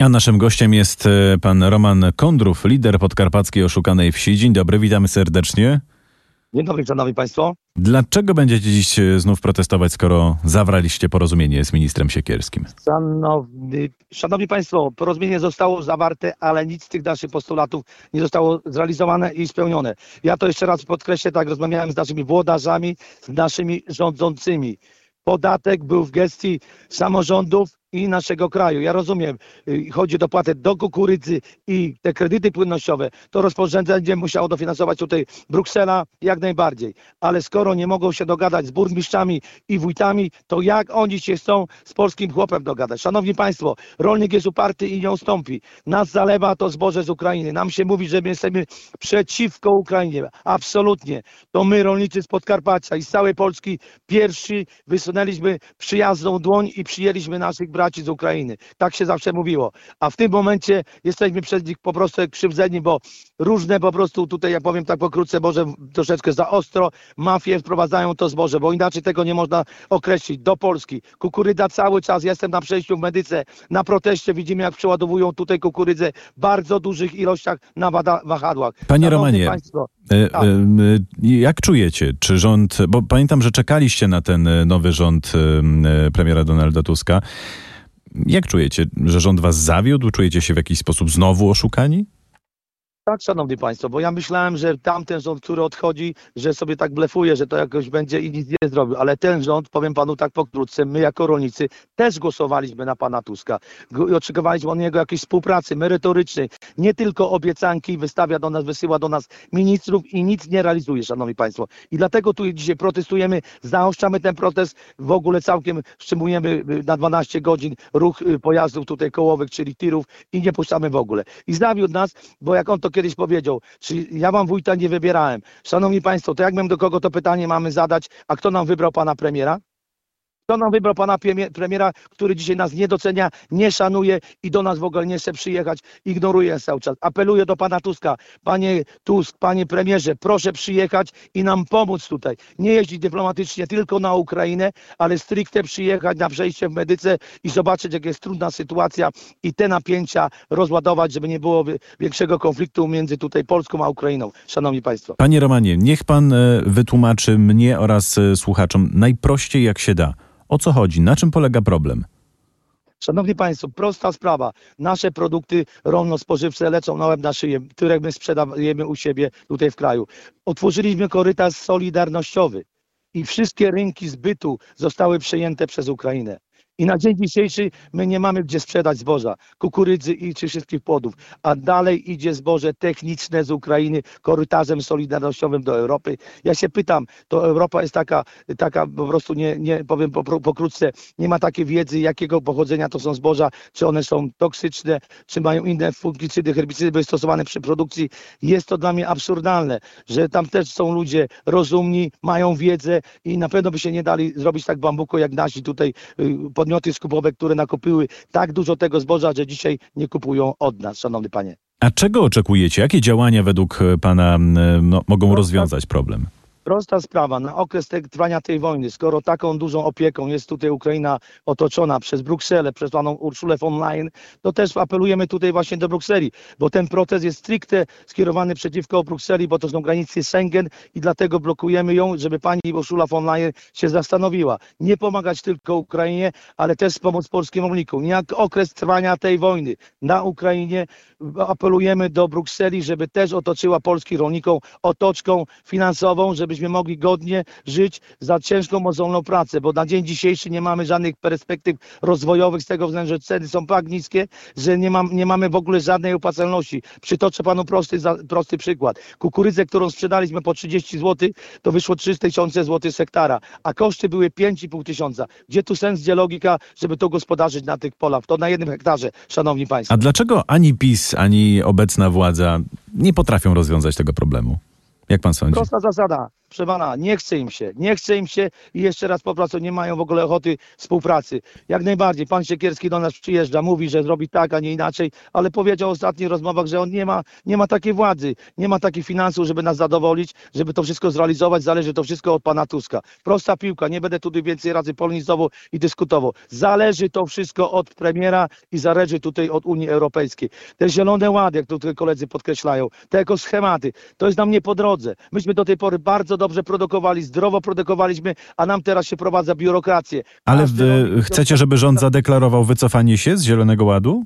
A naszym gościem jest e, pan Roman Kondrów, lider podkarpackiej oszukanej wsi. Dzień dobry, witamy serdecznie. Dzień dobry, szanowni państwo. Dlaczego będziecie dziś e, znów protestować, skoro zawraliście porozumienie z ministrem Siekierskim? Szanowni, szanowni państwo, porozumienie zostało zawarte, ale nic z tych naszych postulatów nie zostało zrealizowane i spełnione. Ja to jeszcze raz podkreślę, tak rozmawiałem z naszymi włodarzami, z naszymi rządzącymi. Podatek był w gestii samorządów i naszego kraju. Ja rozumiem, y, chodzi o dopłatę do kukurydzy i te kredyty płynnościowe, to rozporządzenie musiało dofinansować tutaj Bruksela jak najbardziej. Ale skoro nie mogą się dogadać z burmistrzami i wójtami, to jak oni się chcą z polskim chłopem dogadać? Szanowni Państwo, rolnik jest uparty i nie ustąpi. Nas zalewa to zboże z Ukrainy. Nam się mówi, że my jesteśmy przeciwko Ukrainie. Absolutnie. To my, rolnicy z Podkarpacia i z całej Polski, pierwsi wysunęliśmy przyjazną dłoń i przyjęliśmy naszych braci z Ukrainy. Tak się zawsze mówiło. A w tym momencie jesteśmy przez nich po prostu krzywdzeni, bo różne po prostu tutaj, jak powiem tak pokrótce, może troszeczkę za ostro, mafie wprowadzają to zboże, bo inaczej tego nie można określić. Do Polski. Kukurydza cały czas, jestem na przejściu w Medyce, na proteście widzimy, jak przeładowują tutaj kukurydzę w bardzo dużych ilościach na wada- wahadłach. Panie Szanowni Romanie, Państwo, E, Tak. e, Jak czujecie? Czy rząd, bo pamiętam, że czekaliście na ten e, nowy rząd em, premiera Donalda Tuska. Jak czujecie, że rząd was zawiódł? Czujecie się w jakiś sposób znowu oszukani? Tak, szanowni państwo, bo ja myślałem, że tamten rząd, który odchodzi, że sobie tak blefuje, że to jakoś będzie i nic nie zrobił, ale ten rząd, powiem panu tak pokrótce, my jako rolnicy też głosowaliśmy na pana Tuska i oczekiwaliśmy od niego jakiejś współpracy merytorycznej, nie tylko obiecanki, wystawia do nas, wysyła do nas ministrów i nic nie realizuje, szanowni państwo. I dlatego tu dzisiaj protestujemy, zaostrzamy ten protest, w ogóle całkiem wstrzymujemy y, na 12 godzin ruch y, pojazdów tutaj kołowych, czyli tirów i nie puszczamy w ogóle. I zawiódł nas, bo jak on to kiedyś powiedział, czy ja wam wójta nie wybierałem. Szanowni Państwo, to jak my do kogo to pytanie mamy zadać, a kto nam wybrał pana premiera? Kto nam wybrał pana premie- premiera, który dzisiaj nas nie docenia, nie szanuje i do nas w ogóle nie chce przyjechać, ignoruje cały czas. Apeluję do pana Tuska. Panie Tusk, panie premierze, proszę przyjechać i nam pomóc tutaj. Nie jeździć dyplomatycznie tylko na Ukrainę, ale stricte przyjechać na przejście w Medyce i zobaczyć, jak jest trudna sytuacja i te napięcia rozładować, żeby nie było wi- większego konfliktu między tutaj Polską a Ukrainą. Szanowni Państwo. Panie Romanie, niech pan e, wytłumaczy mnie oraz e, słuchaczom najprościej jak się da. O co chodzi? Na czym polega problem? Szanowni Państwo, prosta sprawa. Nasze produkty rolno-spożywcze lecą na łeb na szyję, które my sprzedajemy u siebie tutaj w kraju. Otworzyliśmy korytarz solidarnościowy i wszystkie rynki zbytu zostały przejęte przez Ukrainę. I na dzień dzisiejszy my nie mamy gdzie sprzedać zboża, kukurydzy i czy wszystkich płodów, a dalej idzie zboże techniczne z Ukrainy korytarzem solidarnościowym do Europy. Ja się pytam, to Europa jest taka, taka po prostu nie, nie powiem po- pokrótce, nie ma takiej wiedzy, jakiego pochodzenia to są zboża, czy one są toksyczne, czy mają inne fungicydy, herbicydy stosowane przy produkcji. Jest to dla mnie absurdalne, że tam też są ludzie rozumni, mają wiedzę i na pewno by się nie dali zrobić tak bambuko jak nasi tutaj y, podmioty skupowe, które nakupiły tak dużo tego zboża, że dzisiaj nie kupują od nas, szanowny panie. A czego oczekujecie? Jakie działania według e, pana m, no, mogą No, rozwiązać problem? Prosta sprawa, na okres te, trwania tej wojny, skoro taką dużą opieką jest tutaj Ukraina otoczona przez Brukselę, przez paną Urszulę von Leyen, to też apelujemy tutaj właśnie do Brukseli, bo ten proces jest stricte skierowany przeciwko Brukseli, bo to są granice Schengen i dlatego blokujemy ją, żeby pani Urszula von Leyen się zastanowiła. Nie pomagać tylko Ukrainie, ale też pomóc polskim rolnikom. Jak okres trwania tej wojny na Ukrainie apelujemy do Brukseli, żeby też otoczyła polskich rolników otoczką finansową, żebyśmy mogli godnie żyć za ciężką, mozolną pracę, bo na dzień dzisiejszy nie mamy żadnych perspektyw rozwojowych z tego względu, że ceny są tak niskie, że nie, mam, nie mamy w ogóle żadnej opłacalności. Przytoczę panu prosty, prosty przykład. Kukurydzę, którą sprzedaliśmy po 30 zł, to wyszło 300 tysiące złotych z hektara, a koszty były 5,5 tysiąca. Gdzie tu sens, gdzie logika, żeby to gospodarzyć na tych polach? To na jednym hektarze, szanowni państwo. A dlaczego ani PiS, ani obecna władza nie potrafią rozwiązać tego problemu? Jak pan sądzi? Prosta zasada. Proszę pana, nie chce im się, nie chce im się i jeszcze raz po prostu nie mają w ogóle ochoty współpracy. Jak najbardziej, pan Siekierski do nas przyjeżdża, mówi, że zrobi tak, a nie inaczej, ale powiedział w ostatnich rozmowach, że on nie ma, nie ma takiej władzy, nie ma takich finansów, żeby nas zadowolić, żeby to wszystko zrealizować, zależy to wszystko od pana Tuska. Prosta piłka, nie będę tutaj więcej razy polonizował i dyskutował. Zależy to wszystko od premiera i zależy tutaj od Unii Europejskiej. Te zielone łady, jak tutaj koledzy podkreślają, te ekoschematy, to jest nam nie po drodze. Myśmy do tej pory bardzo dobrze produkowali, zdrowo produkowaliśmy, a nam teraz się prowadza biurokrację. Ale wy chcecie, żeby rząd zadeklarował wycofanie się z Zielonego Ładu?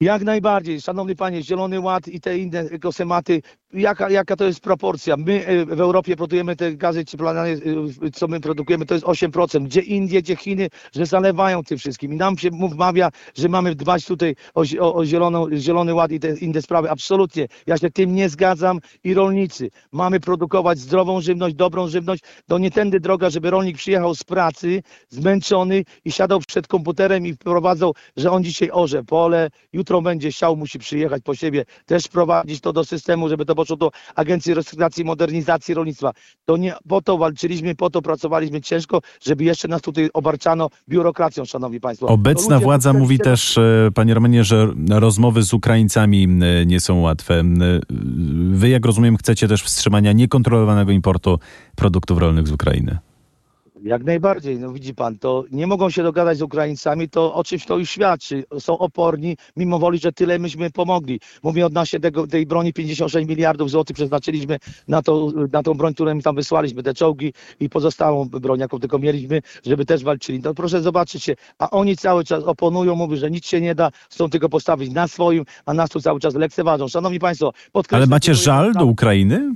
Jak najbardziej, szanowny panie, Zielony Ład i te inne ekosematy, jaka, jaka to jest proporcja? My e, w Europie produkujemy te gazy cieplarniane, e, co my produkujemy, to jest 8%. Gdzie Indie, gdzie Chiny, że zalewają tym wszystkim. I nam się wmawia, że mamy dbać tutaj o, o, o zieloną, Zielony Ład i te inne sprawy. Absolutnie. Ja się tym nie zgadzam i rolnicy. Mamy produkować zdrową żywność, dobrą żywność. To nie tędy droga, żeby rolnik przyjechał z pracy, zmęczony i siadał przed komputerem i wprowadzał, że on dzisiaj orze pole, jutro będzie siał, musi przyjechać po siebie, też wprowadzić to do systemu, żeby to poszło do Agencji Restrukturyzacji i Modernizacji Rolnictwa. To nie po to walczyliśmy, po to pracowaliśmy ciężko, żeby jeszcze nas tutaj obarczano biurokracją, szanowni państwo. Obecna ludzie władza mówi się- też, e, panie Romanie, że rozmowy z Ukraińcami e, nie są łatwe. E, Wy, jak rozumiem, chcecie też wstrzymania niekontrolowanego importu produktów rolnych z Ukrainy. Jak najbardziej, no widzi pan, to nie mogą się dogadać z Ukraińcami, to o czymś to już świadczy. Są oporni, mimo woli, że tyle myśmy pomogli. Mówię odnośnie tego, tej broni 56 miliardów złotych przeznaczyliśmy na, to, na tą broń, którą im tam wysłaliśmy, te czołgi i pozostałą broń, jaką tylko mieliśmy, żeby też walczyli. To proszę zobaczyć się, a oni cały czas oponują, mówią, że nic się nie da, chcą tylko postawić na swoim, a nas tu cały czas lekceważą. Szanowni Państwo, podkreślam... Ale macie żal do Ukrainy?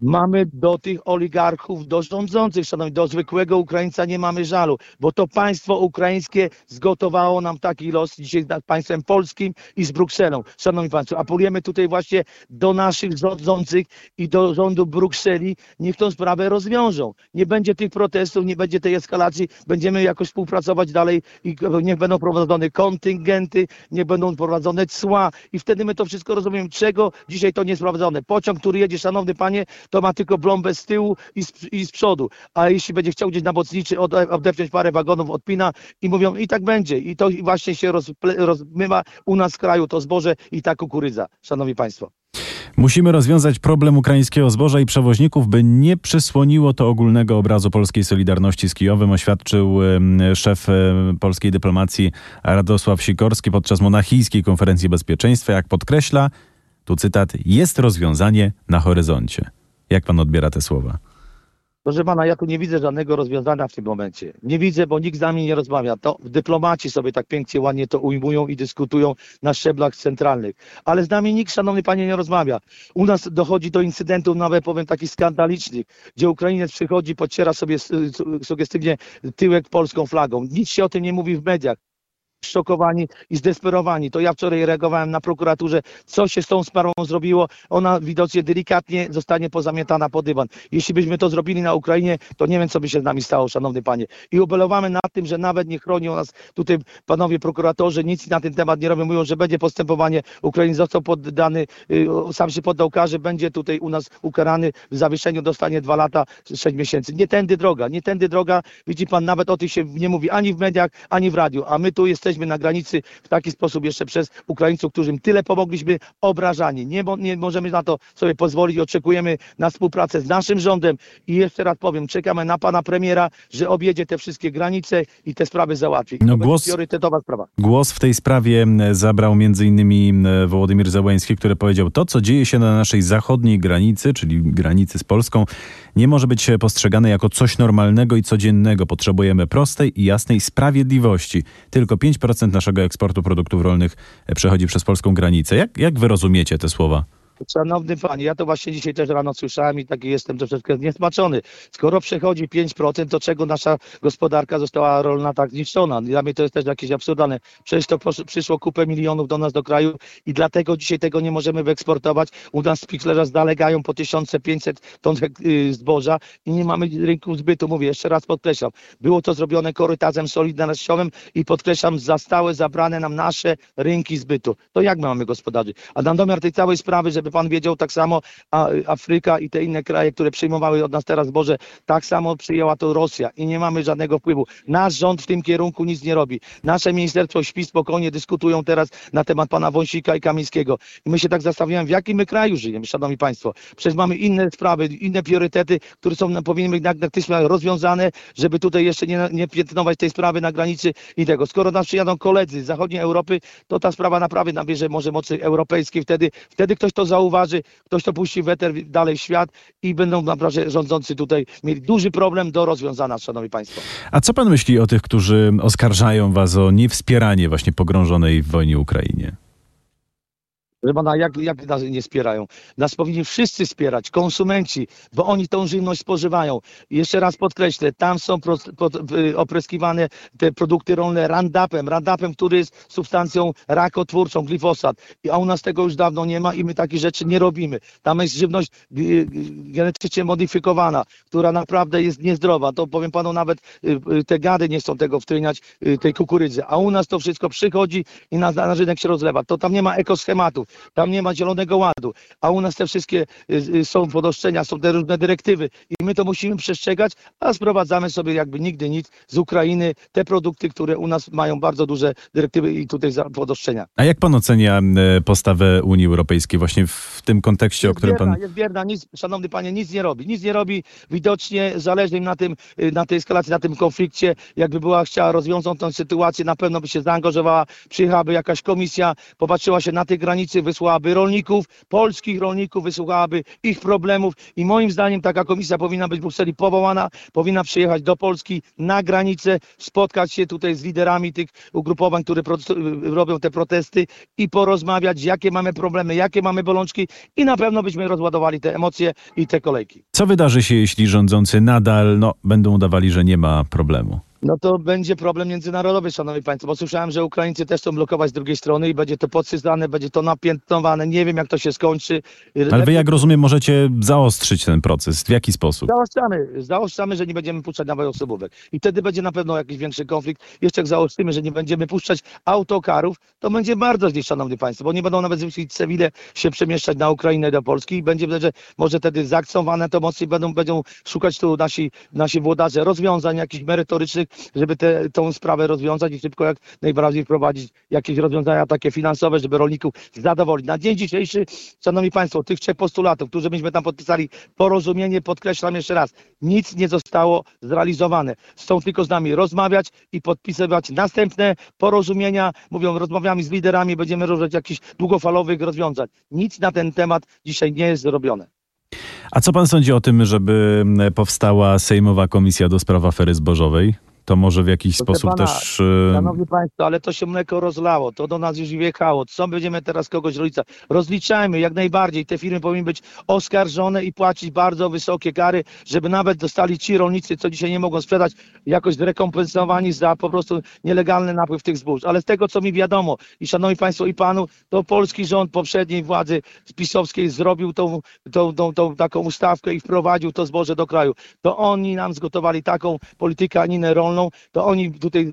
Mamy do tych oligarchów, do rządzących, szanowni, do zwykłego Ukraińca nie mamy żalu, bo to państwo ukraińskie zgotowało nam taki los dzisiaj nad państwem polskim i z Brukselą. Szanowni Państwo, apelujemy tutaj właśnie do naszych rządzących i do rządu Brukseli, niech tą sprawę rozwiążą. Nie będzie tych protestów, nie będzie tej eskalacji, będziemy jakoś współpracować dalej i niech będą prowadzone kontyngenty, niech będą prowadzone cła i wtedy my to wszystko rozumiemy, czego dzisiaj to nie jest prowadzone. Pociąg, który jedzie, szanowny panie, to ma tylko plombę z tyłu i z, i z przodu. A jeśli będzie chciał gdzieś na ode, odepchnąć parę wagonów, odpina i mówią i tak będzie. I to właśnie się rozmywa u nas w kraju to zboże i ta kukurydza, szanowni państwo. Musimy rozwiązać problem ukraińskiego zboża i przewoźników, by nie przysłoniło to ogólnego obrazu polskiej solidarności z Kijowem, oświadczył szef polskiej dyplomacji Radosław Sikorski podczas monachijskiej konferencji bezpieczeństwa. Jak podkreśla, tu cytat, jest rozwiązanie na horyzoncie. Jak pan odbiera te słowa? Proszę pana, ja tu nie widzę żadnego rozwiązania w tym momencie. Nie widzę, bo nikt z nami nie rozmawia. To dyplomaci sobie tak pięknie, ładnie to ujmują i dyskutują na szczeblach centralnych. Ale z nami nikt, szanowny panie, nie rozmawia. U nas dochodzi do incydentów, nawet powiem takich skandalicznych, gdzie Ukrainiec przychodzi, pociera sobie sugestywnie tyłek polską flagą. Nic się o tym nie mówi w mediach. Szokowani i zdesperowani. To ja wczoraj reagowałem na prokuraturze, co się z tą sprawą zrobiło. Ona widocznie delikatnie zostanie pozamiatana pod dywan. Jeśli byśmy to zrobili na Ukrainie, to nie wiem, co by się z nami stało, szanowny panie. I ubelowamy nad tym, że nawet nie chronią nas tutaj panowie prokuratorzy, nic na ten temat nie robią. Mówią, że będzie postępowanie. Ukraiń został poddany, y, sam się poddał karze, będzie tutaj u nas ukarany w zawieszeniu, dostanie dwa lata, sześć miesięcy. Nie tędy droga, nie tędy droga. Widzi pan, nawet o tych się nie mówi ani w mediach, ani w radiu. A my tu jesteśmy na granicy w taki sposób jeszcze przez Ukraińców, którym tyle pomogliśmy, obrażani. Nie, nie możemy na to sobie pozwolić. Oczekujemy na współpracę z naszym rządem i jeszcze raz powiem, czekamy na pana premiera, że objedzie te wszystkie granice i te sprawy załatwi. No głos- priorytetowa sprawa. Głos w tej sprawie zabrał m.in. Wołodymyr Zełański, który powiedział, to co dzieje się na naszej zachodniej granicy, czyli granicy z Polską, nie może być postrzegane jako coś normalnego i codziennego. Potrzebujemy prostej i jasnej sprawiedliwości. Tylko 5% naszego eksportu produktów rolnych e, przechodzi przez polską granicę. Jak, jak wy rozumiecie te słowa? Szanowny panie, ja to właśnie dzisiaj też rano słyszałem i taki jestem troszeczkę zniesmaczony. Skoro przechodzi 5%, to czego nasza gospodarka została rolna tak zniszczona? Dla mnie to jest też jakieś absurdalne. Przecież to przyszło kupę milionów do nas do kraju i dlatego dzisiaj tego nie możemy wyeksportować. U nas spichlerza zalegają po 1500 ton y, zboża i nie mamy rynku zbytu. Mówię, jeszcze raz podkreślam. Było to zrobione korytarzem solidarnościowym i podkreślam, za stałe zabrane nam nasze rynki zbytu. To jak my mamy gospodarzyć? A na domiar tej całej sprawy, żeby pan wiedział, tak samo Afryka i te inne kraje, które przyjmowały od nas teraz zboże, tak samo przyjęła to Rosja i nie mamy żadnego wpływu. Nasz rząd w tym kierunku nic nie robi. Nasze Ministerstwo śpi spokojnie, dyskutują teraz na temat pana Wąsika i Kamińskiego. I my się tak zastanawiamy, w jakim my kraju żyjemy, szanowni państwo. Przecież mamy inne sprawy, inne priorytety, które są, powinny być natychmiast rozwiązane, żeby tutaj jeszcze nie, nie piętnować tej sprawy na granicy i tego. Skoro nam przyjadą koledzy z zachodniej Europy, to ta sprawa naprawdę nabierze może mocy europejskiej. Wtedy, wtedy ktoś to zauważy, ktoś to puści weter dalej w świat i będą naprawdę rządzący tutaj mieli duży problem do rozwiązania, szanowni państwo. A co pan myśli o tych, którzy oskarżają was o niewspieranie właśnie pogrążonej w wojnie Ukrainie? Że pana, jak, jak nas nie wspierają? Nas powinni wszyscy wspierać, konsumenci, bo oni tą żywność spożywają. Jeszcze raz podkreślę, tam są pro, pod, y, opryskiwane te produkty rolne Roundupem, Roundupem, który jest substancją rakotwórczą, glifosat. A u nas tego już dawno nie ma i my takich rzeczy nie robimy. Tam jest żywność y, y, genetycznie modyfikowana, która naprawdę jest niezdrowa. To powiem panu, nawet te gady nie chcą tego wtryniać, tej kukurydzy. A u nas to wszystko przychodzi i na, na rynek się rozlewa. To tam nie ma ekoschematów tam nie ma zielonego ładu, a u nas te wszystkie y, y, są podoszczenia, są te różne dyrektywy i my to musimy przestrzegać, a sprowadzamy sobie jakby nigdy nic z Ukrainy te produkty, które u nas mają bardzo duże dyrektywy i tutaj podoszczenia. A jak pan ocenia postawę Unii Europejskiej właśnie w tym kontekście, jest o którym bierna, pan... Jest bierna, nic, szanowny panie, nic nie robi. Nic nie robi, widocznie zależy im na tym, y, na tej eskalacji, na tym konflikcie. Jakby była chciała rozwiązać tę sytuację, na pewno by się zaangażowała, przyjechałaby jakaś komisja, popatrzyła się na tej granicy, komisję wysłałaby rolników, polskich rolników, wysłuchałaby ich problemów i moim zdaniem taka komisja powinna być w Brukseli powołana, powinna przyjechać do Polski na granicę, spotkać się tutaj z liderami tych ugrupowań, które robią te protesty i porozmawiać, jakie mamy problemy, jakie mamy bolączki i na pewno byśmy rozładowali te emocje i te kolejki. Co wydarzy się, jeśli rządzący nadal no, będą udawali, że nie ma problemu? No to będzie problem międzynarodowy, szanowni państwo, bo słyszałem, że Ukraińcy też chcą blokować z drugiej strony i będzie to podsycane, będzie to napiętnowane. Nie wiem, jak to się skończy. Ale wy, jak rozumiem, możecie zaostrzyć ten proces. W jaki sposób? Zaostrzamy, zaostrzamy, że nie będziemy puszczać nawet osobówek. I wtedy będzie na pewno jakiś większy konflikt. Jeszcze jak zaostrzymy, że nie będziemy puszczać autokarów, to będzie bardzo źle, szanowni państwo, bo nie będą nawet zwykli cywile się przemieszczać na Ukrainę do Polski i będzie, że może wtedy zaakcowane to mocniej będą, będą szukać tu nasi, nasi włodarze rozwiązań jakichś merytorycznych, żeby tę sprawę rozwiązać i szybko jak najbardziej wprowadzić jakieś rozwiązania takie finansowe, żeby rolników zadowolić. Na dzień dzisiejszy, Szanowni Państwo, tych trzech postulatów, którzy myśmy tam podpisali porozumienie, podkreślam jeszcze raz, nic nie zostało zrealizowane. Chcą tylko z nami rozmawiać i podpisywać następne porozumienia. Mówią, rozmawiamy z liderami, będziemy rozmawiać jakichś długofalowych rozwiązań. Nic na ten temat dzisiaj nie jest zrobione. A co pan sądzi o tym, żeby powstała Sejmowa Komisja do Spraw Afery Zbożowej? To może w jakiś Proszę sposób pana, też... Szanowni Państwo, ale to się mleko rozlało, to do nas już wjechało. Co będziemy teraz kogoś rodzica? Rozliczajmy jak najbardziej. Te firmy powinny być oskarżone i płacić bardzo wysokie kary, żeby nawet dostali ci rolnicy, co dzisiaj nie mogą sprzedać, jakoś zrekompensowani za po prostu nielegalny napływ tych zbóż. Ale z tego, co mi wiadomo i Szanowni Państwo i Panu, to polski rząd poprzedniej władzy spisowskiej zrobił tą, tą, tą, tą taką ustawkę i wprowadził to zboże do kraju. To oni nam zgotowali taką politykę, a nie rolną, to oni tutaj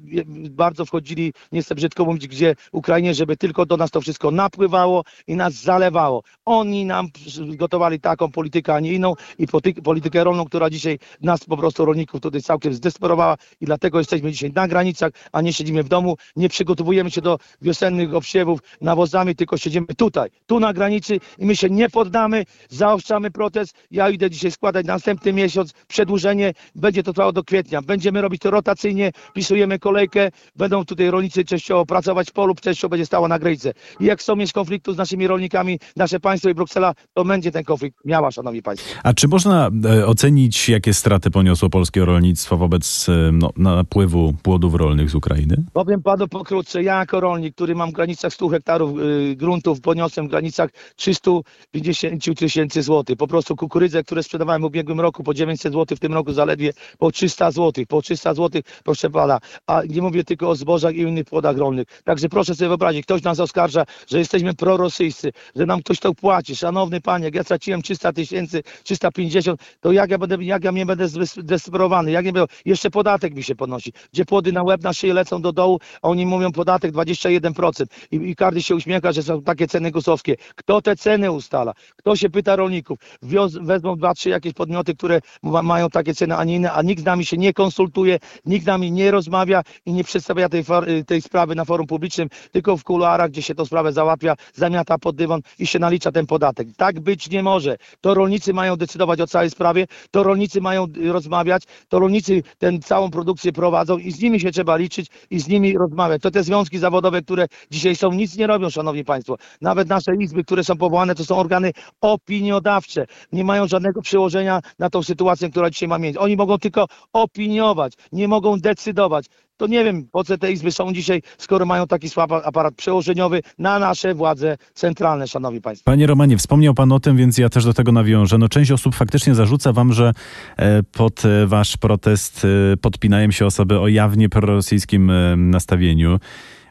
bardzo wchodzili, nie chcę brzydko mówić, gdzie Ukrainie, żeby tylko do nas to wszystko napływało i nas zalewało. Oni nam gotowali taką politykę, a nie inną i politykę rolną, która dzisiaj nas po prostu rolników tutaj całkiem zdesperowała i dlatego jesteśmy dzisiaj na granicach, a nie siedzimy w domu, nie przygotowujemy się do wiosennych obsiewów nawozami, tylko siedzimy tutaj, tu na granicy i my się nie poddamy, zaostrzamy protest. Ja idę dzisiaj składać następny miesiąc przedłużenie, będzie to trwało do kwietnia. Będziemy robić to rotację rotacyjnie wpisujemy kolejkę, będą tutaj rolnicy częściowo pracować w polu, częściowo będzie stała na grejce. I jak chcą mieć konfliktu z naszymi rolnikami, nasze państwo i Bruksela, to będzie ten konflikt miała, szanowni państwo. A czy można e, ocenić, jakie straty poniosło polskie rolnictwo wobec e, no, napływu płodów rolnych z Ukrainy? Powiem panu pokrótce, ja jako rolnik, który mam w granicach 100 hektarów y, gruntów, poniosłem w granicach 350 tysięcy złotych. Po prostu kukurydzę, które sprzedawałem w ubiegłym roku po 900 złotych, w tym roku zaledwie po 300 złotych. Po 300 złotych proszę pana, a nie mówię tylko o zbożach i innych płodach rolnych. Także proszę sobie wyobrazić, ktoś nas oskarża, że jesteśmy prorosyjscy, że nam ktoś to płaci. Szanowny panie, jak ja straciłem 300 tysięcy, 350, to jak ja będę, jak ja nie będę zdesperowany, jak nie będę, jeszcze podatek mi się podnosi, gdzie płody na łeb na szyję lecą do dołu, a oni mówią podatek 21% i, i każdy się uśmiecha, że są takie ceny gusowskie. Kto te ceny ustala? Kto się pyta rolników? Wioz, wezmą dwa, trzy jakieś podmioty, które ma, mają takie ceny, a nie inne, a nikt z nami się nie konsultuje, nikt nami nie rozmawia i nie przedstawia tej, tej sprawy na forum publicznym, tylko w kuluarach, gdzie się to sprawę załatwia, zamiata pod dywan i się nalicza ten podatek. Tak być nie może. To rolnicy mają decydować o całej sprawie, to rolnicy mają rozmawiać, to rolnicy tę całą produkcję prowadzą i z nimi się trzeba liczyć i z nimi rozmawiać. To te związki zawodowe, które dzisiaj są, nic nie robią, szanowni państwo. Nawet nasze izby, które są powołane, to są organy opiniodawcze. Nie mają żadnego przełożenia na tą sytuację, która dzisiaj ma miejsce. Oni mogą tylko opiniować, nie mogą decydować to nie wiem, po co te izby są dzisiaj, skoro mają taki słaby aparat przełożeniowy na nasze władze centralne, szanowni państwo. Panie Romanie, wspomniał pan o tym, więc ja też do tego nawiążę. No, część osób faktycznie zarzuca wam, że e, pod e, wasz protest e, podpinają się osoby o jawnie prorosyjskim nastawieniu.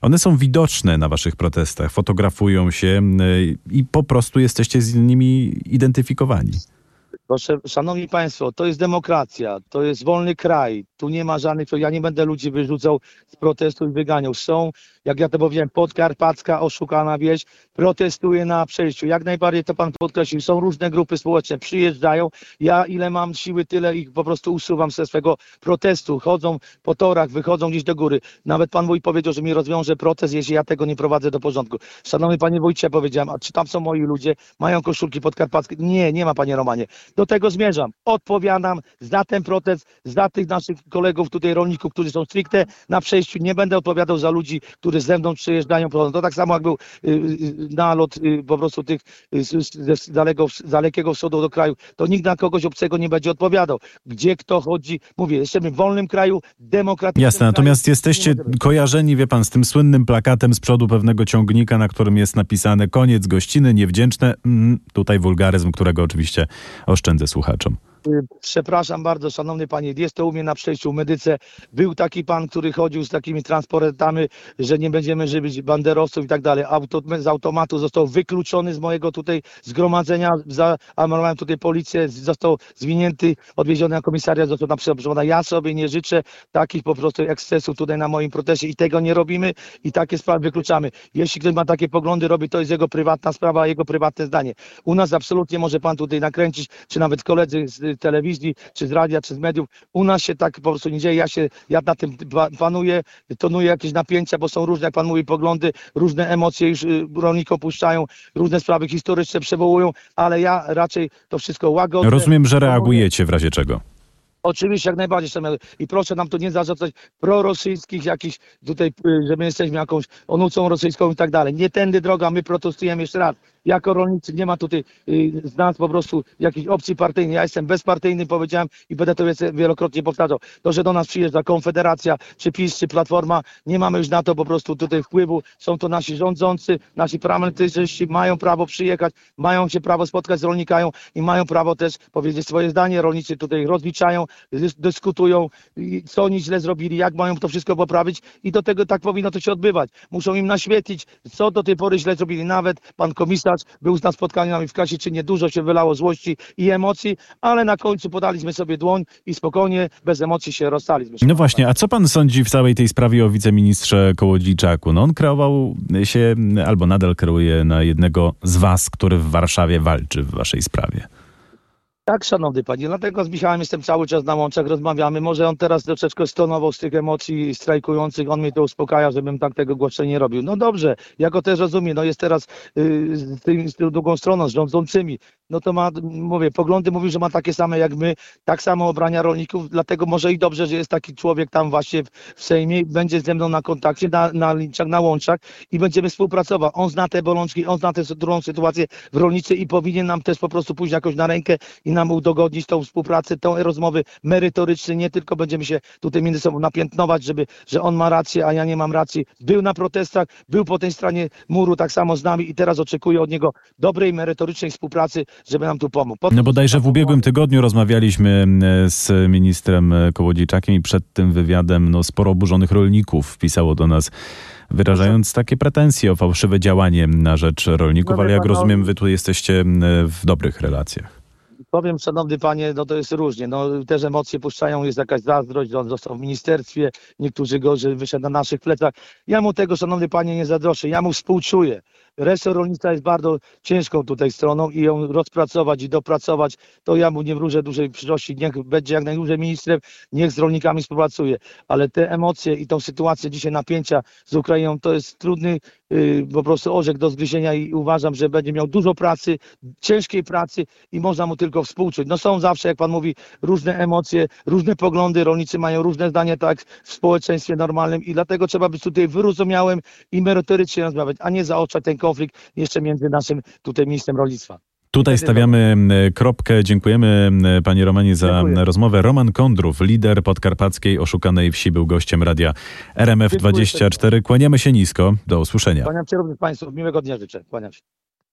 One są widoczne na waszych protestach, fotografują się i po prostu jesteście z nimi identyfikowani. Proszę, szanowni państwo, to jest demokracja, to jest wolny kraj, tu nie ma żadnych, ja nie będę ludzi wyrzucał z protestu i wyganiał. Są, jak ja to powiedziałem, podkarpacka oszukana wieś, protestuje na przejściu. Jak najbardziej to pan podkreślił, są różne grupy społeczne, przyjeżdżają, ja ile mam siły, tyle ich po prostu usuwam ze swego protestu, chodzą po torach, wychodzą gdzieś do góry. Nawet pan mój powiedział, że mi rozwiąże protest, jeśli ja tego nie prowadzę do porządku. Szanowny panie wójcie, powiedziałem, a czy tam są moi ludzie, mają koszulki podkarpackie? Nie, nie ma panie Romanie. Do tego zmierzam. Odpowiadam za ten protest, za tych naszych kolegów tutaj rolników, którzy są stricte na przejściu. Nie będę odpowiadał za ludzi, którzy ze mną przyjeżdżają. To tak samo jak był y, y, nalot y, po prostu tych z daleko, dalekiego wschodu do kraju. To nikt na kogoś obcego nie będzie odpowiadał. Gdzie kto chodzi? Mówię, jesteśmy w wolnym kraju, demokratycznym Jasne, natomiast jesteście kojarzeni, wie pan, z tym słynnym plakatem z przodu pewnego ciągnika, na którym jest napisane koniec gościny, niewdzięczne. Mm, tutaj wulgaryzm, którego oczywiście oszczędzę słuchaczom. Przepraszam bardzo, szanowny panie, jest to u mnie na przejściu w medyce. Był taki pan, który chodził z takimi transparentami, że nie będziemy żywić banderowców i tak dalej. Z automatu został wykluczony z mojego tutaj zgromadzenia. Zaalarmowałem tutaj policję, został zwinięty, odwieziony na komisariat, został na przeprowadzona. Ja sobie nie życzę takich po prostu ekscesów tutaj na moim proteście i tego nie robimy i takie sprawy wykluczamy. Jeśli ktoś ma takie poglądy, robi to jest jego prywatna sprawa, jego prywatne zdanie. U nas absolutnie może pan tutaj nakręcić, czy nawet koledzy z telewizji, czy z radia, czy z mediów. U nas się tak po prostu nie dzieje. Ja się, ja na tym panuję, tonuję jakieś napięcia, bo są różne, jak pan mówi, poglądy, różne emocje już y, rolnikom puszczają, różne sprawy historyczne przywołują, ale ja raczej to wszystko łagodzę. Rozumiem, że reagujecie w razie czego. Oczywiście jak najbardziej i proszę nam tu nie zarzucać prorosyjskich jakichś tutaj, y, że my jesteśmy jakąś onucą rosyjską i tak dalej. Nie tędy droga, my protestujemy jeszcze raz jako rolnicy nie ma tutaj y, z nas po prostu jakiejś opcji partyjnej. Ja jestem bezpartyjny, powiedziałem i będę to wielokrotnie powtarzał. To, że do nas przyjeżdża Konfederacja, czy PiS, czy Platforma, nie mamy już na to po prostu tutaj wpływu. Są to nasi rządzący, nasi parlamentarzyści mają prawo przyjechać, mają się prawo spotkać z rolnikami i mają prawo też powiedzieć swoje zdanie. Rolnicy tutaj rozliczają, dyskutują, co oni źle zrobili, jak mają to wszystko poprawić i do tego tak powinno to się odbywać. Muszą im naświetlić, co do tej pory źle zrobili. Nawet pan komisarz był na spotkaniu nami w klasie, czy nie dużo się wylało złości i emocji, ale na końcu podaliśmy sobie dłoń i spokojnie, bez emocji się rozstaliśmy. No właśnie, a co pan sądzi w całej tej sprawie o wiceministrze Kołodziejczaku? No on kreował się, albo nadal kreuje na jednego z was, który w Warszawie walczy w waszej sprawie. Tak, szanowny panie, dlatego z Michałem jestem cały czas na łączach, rozmawiamy. Może on teraz troszeczkę stonował z tych emocji strajkujących, on mnie to uspokaja, żebym tak tego głoszenia nie robił. No dobrze, ja go też rozumiem, no jest teraz yy, z, tą drugą stroną, z rządzącymi, no to ma, mówię, poglądy mówi, że ma takie same jak my, tak samo obrania rolników, dlatego może i dobrze, że jest taki człowiek tam właśnie w, w Sejmie, będzie ze mną na kontakcie, na, na linczach, na łączach i będziemy współpracować. On zna te bolączki, on zna tę drugą sytuację w rolnicy i powinien nam też po prostu pójść jakoś na rękę i nam udogodnić tą współpracę, tą rozmowy merytoryczne, nie tylko będziemy się tutaj między sobą napiętnować, żeby, że on ma rację, a ja nie mam racji. Był na protestach, był po tej stronie muru tak samo z nami i teraz oczekuję od niego dobrej, merytorycznej współpracy, żeby nam tu pomógł. Po to No bodajże w ubiegłym tygodniu rozmawialiśmy e, z ministrem e, Kołodziejczakiem i przed tym wywiadem no, sporo oburzonych rolników pisało do nas, wyrażając takie pretensje o fałszywe działanie na rzecz rolników, No ale jak no- rozumiem, wy tu jesteście m, w dobrych relacjach. Powiem, szanowny panie, no to jest różnie. No, też emocje puszczają, jest jakaś zazdrość, że on został w ministerstwie, niektórzy go, że wyszedł na naszych plecach. Ja mu tego, szanowny panie, nie zadroszę, ja mu współczuję. Resort rolnictwa jest bardzo ciężką tutaj stroną i ją rozpracować i dopracować, to ja mu nie wróżę dużej przyszłości. Niech będzie jak najdłużej ministrem, niech z rolnikami współpracuje. Ale te emocje i tą sytuację dzisiaj napięcia z Ukrainą to jest trudny yy, po prostu orzek do zgryzienia i uważam, że będzie miał dużo pracy, ciężkiej pracy i można mu tylko współczuć. No są zawsze, jak pan mówi, różne emocje, różne poglądy, rolnicy mają różne zdanie tak w społeczeństwie normalnym i dlatego trzeba być tutaj wyrozumiałym i merytorycznie rozmawiać, a nie zaoczać ten konflikt jeszcze między naszym tutaj ministrem rolnictwa. Tutaj stawiamy kropkę. Dziękujemy panie Romanie za Dziękuję. rozmowę. Roman Kondrów, lider podkarpackiej oszukanej wsi, był gościem radia RMF24. Kłaniamy się nisko. Do usłyszenia. Kłaniam się również Państwu, miłego dnia życzę. Kłaniam się.